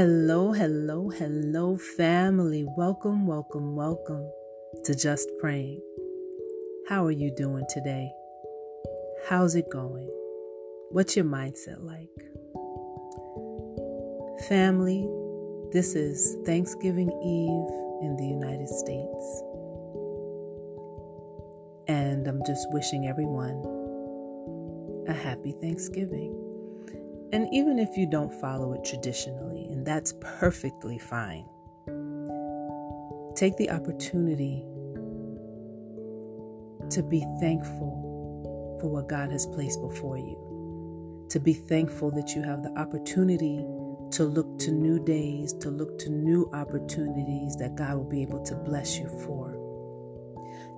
Hello, hello, hello, family. Welcome, welcome, welcome to Just Praying. How are you doing today? How's it going? What's your mindset like? Family, this is Thanksgiving Eve in the United States. And I'm just wishing everyone a happy Thanksgiving. And even if you don't follow it traditionally, and that's perfectly fine, take the opportunity to be thankful for what God has placed before you. To be thankful that you have the opportunity to look to new days, to look to new opportunities that God will be able to bless you for.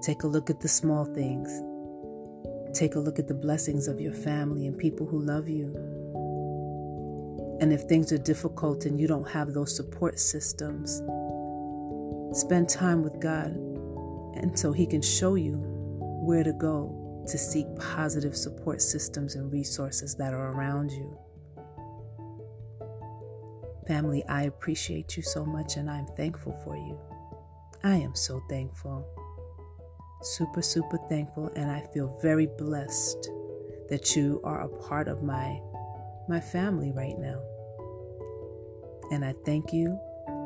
Take a look at the small things. Take a look at the blessings of your family and people who love you. And if things are difficult and you don't have those support systems, spend time with God and so He can show you where to go to seek positive support systems and resources that are around you. Family, I appreciate you so much and I'm thankful for you. I am so thankful. Super, super thankful, and I feel very blessed that you are a part of my my family right now. And I thank you,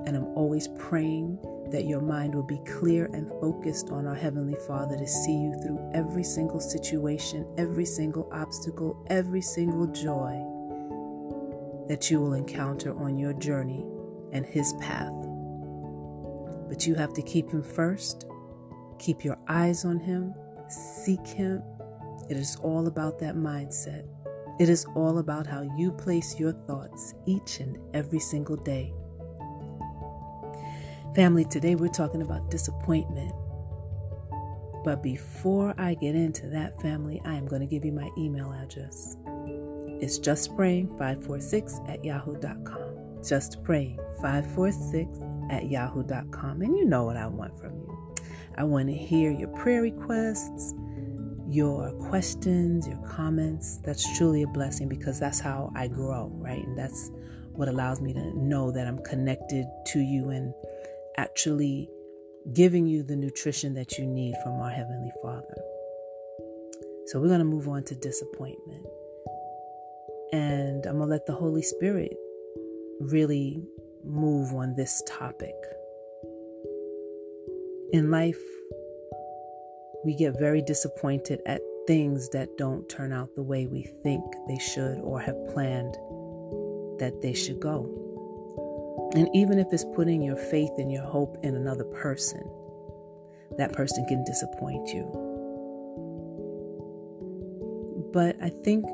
and I'm always praying that your mind will be clear and focused on our Heavenly Father to see you through every single situation, every single obstacle, every single joy that you will encounter on your journey and His path. But you have to keep Him first, keep your eyes on Him, seek Him. It is all about that mindset. It is all about how you place your thoughts each and every single day. Family, today we're talking about disappointment. But before I get into that, family, I am going to give you my email address. It's justpraying546 at yahoo.com. Justpraying546 at yahoo.com. And you know what I want from you. I want to hear your prayer requests your questions, your comments. That's truly a blessing because that's how I grow, right? And that's what allows me to know that I'm connected to you and actually giving you the nutrition that you need from our Heavenly Father. So we're going to move on to disappointment. And I'm going to let the Holy Spirit really move on this topic. In life, we get very disappointed at things that don't turn out the way we think they should or have planned that they should go. And even if it's putting your faith and your hope in another person, that person can disappoint you. But I think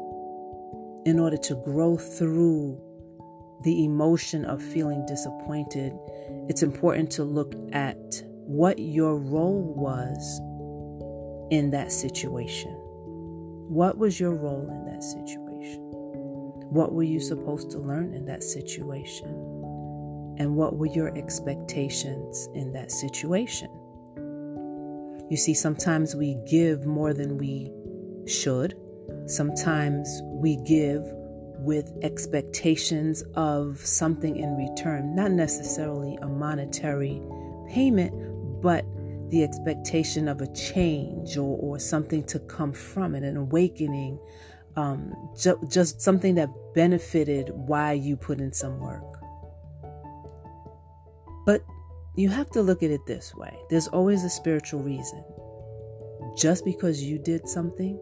in order to grow through the emotion of feeling disappointed, it's important to look at what your role was in that situation? What was your role in that situation? What were you supposed to learn in that situation? And what were your expectations in that situation? You see, sometimes we give more than we should. Sometimes we give with expectations of something in return, not necessarily a monetary payment, but the expectation of a change or, or something to come from it, an awakening, um, ju- just something that benefited why you put in some work. But you have to look at it this way there's always a spiritual reason. Just because you did something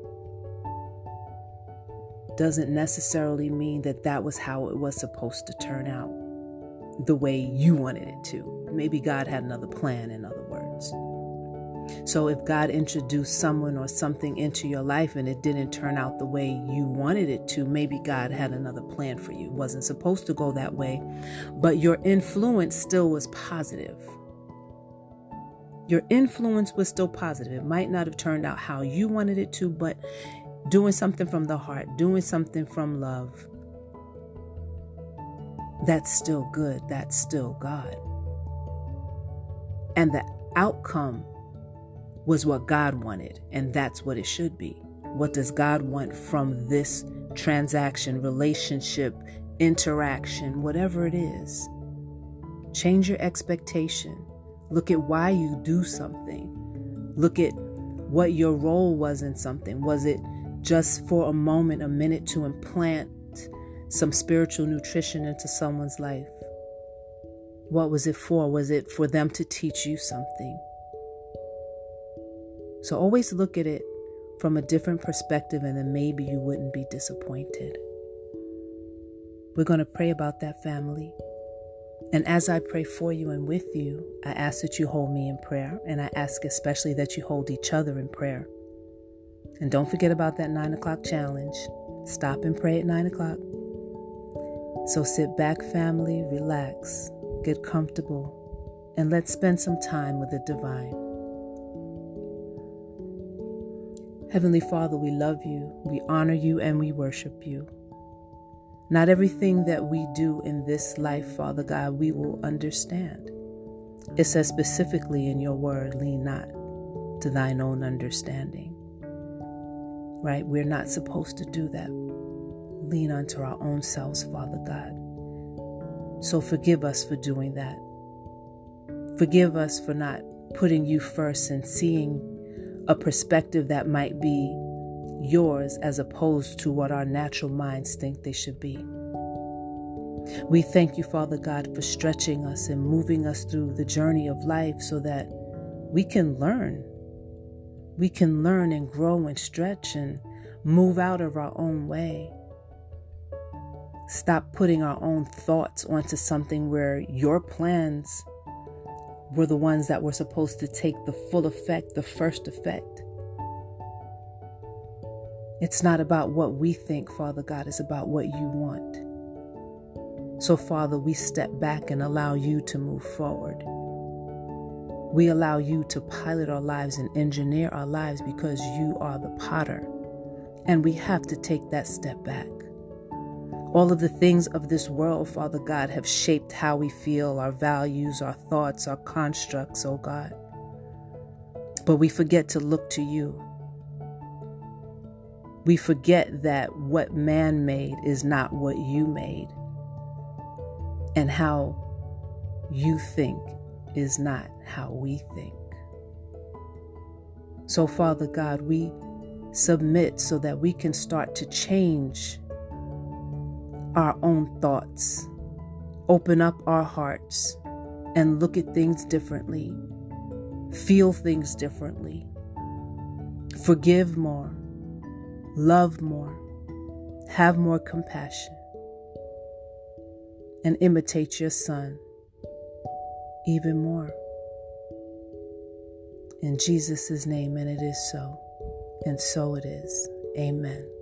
doesn't necessarily mean that that was how it was supposed to turn out the way you wanted it to. Maybe God had another plan, in other words. So if God introduced someone or something into your life and it didn't turn out the way you wanted it to, maybe God had another plan for you. It wasn't supposed to go that way, but your influence still was positive. Your influence was still positive. It might not have turned out how you wanted it to, but doing something from the heart, doing something from love, that's still good. That's still God. And the outcome was what God wanted, and that's what it should be. What does God want from this transaction, relationship, interaction, whatever it is. Change your expectation. Look at why you do something. Look at what your role was in something. Was it just for a moment, a minute to implant some spiritual nutrition into someone's life? What was it for? Was it for them to teach you something? So always look at it from a different perspective, and then maybe you wouldn't be disappointed. We're going to pray about that family. And as I pray for you and with you, I ask that you hold me in prayer, and I ask especially that you hold each other in prayer. And don't forget about that nine o'clock challenge. Stop and pray at nine o'clock. So sit back, family, relax, get comfortable, and let's spend some time with the divine. Heavenly Father, we love you, we honor you, and we worship you. Not everything that we do in this life, Father God, we will understand. It says specifically in your word, lean not to thine own understanding. Right? We're not supposed to do that. Lean unto our own selves, Father God. So forgive us for doing that. Forgive us for not putting you first and seeing a perspective that might be yours as opposed to what our natural minds think they should be. We thank you, Father God, for stretching us and moving us through the journey of life so that we can learn. We can learn and grow and stretch and move out of our own way. Stop putting our own thoughts onto something where your plans were the ones that were supposed to take the full effect, the first effect. It's not about what we think, Father God, it's about what you want. So, Father, we step back and allow you to move forward. We allow you to pilot our lives and engineer our lives because you are the potter. And we have to take that step back. All of the things of this world, Father God, have shaped how we feel, our values, our thoughts, our constructs, oh God. But we forget to look to you we forget that what man made is not what you made, and how you think is not how we think. So, Father God, we submit so that we can start to change our own thoughts, open up our hearts, and look at things differently, feel things differently, forgive more love more, have more compassion, and imitate your Son even more. In Jesus' name, and it is so, and so it is. Amen.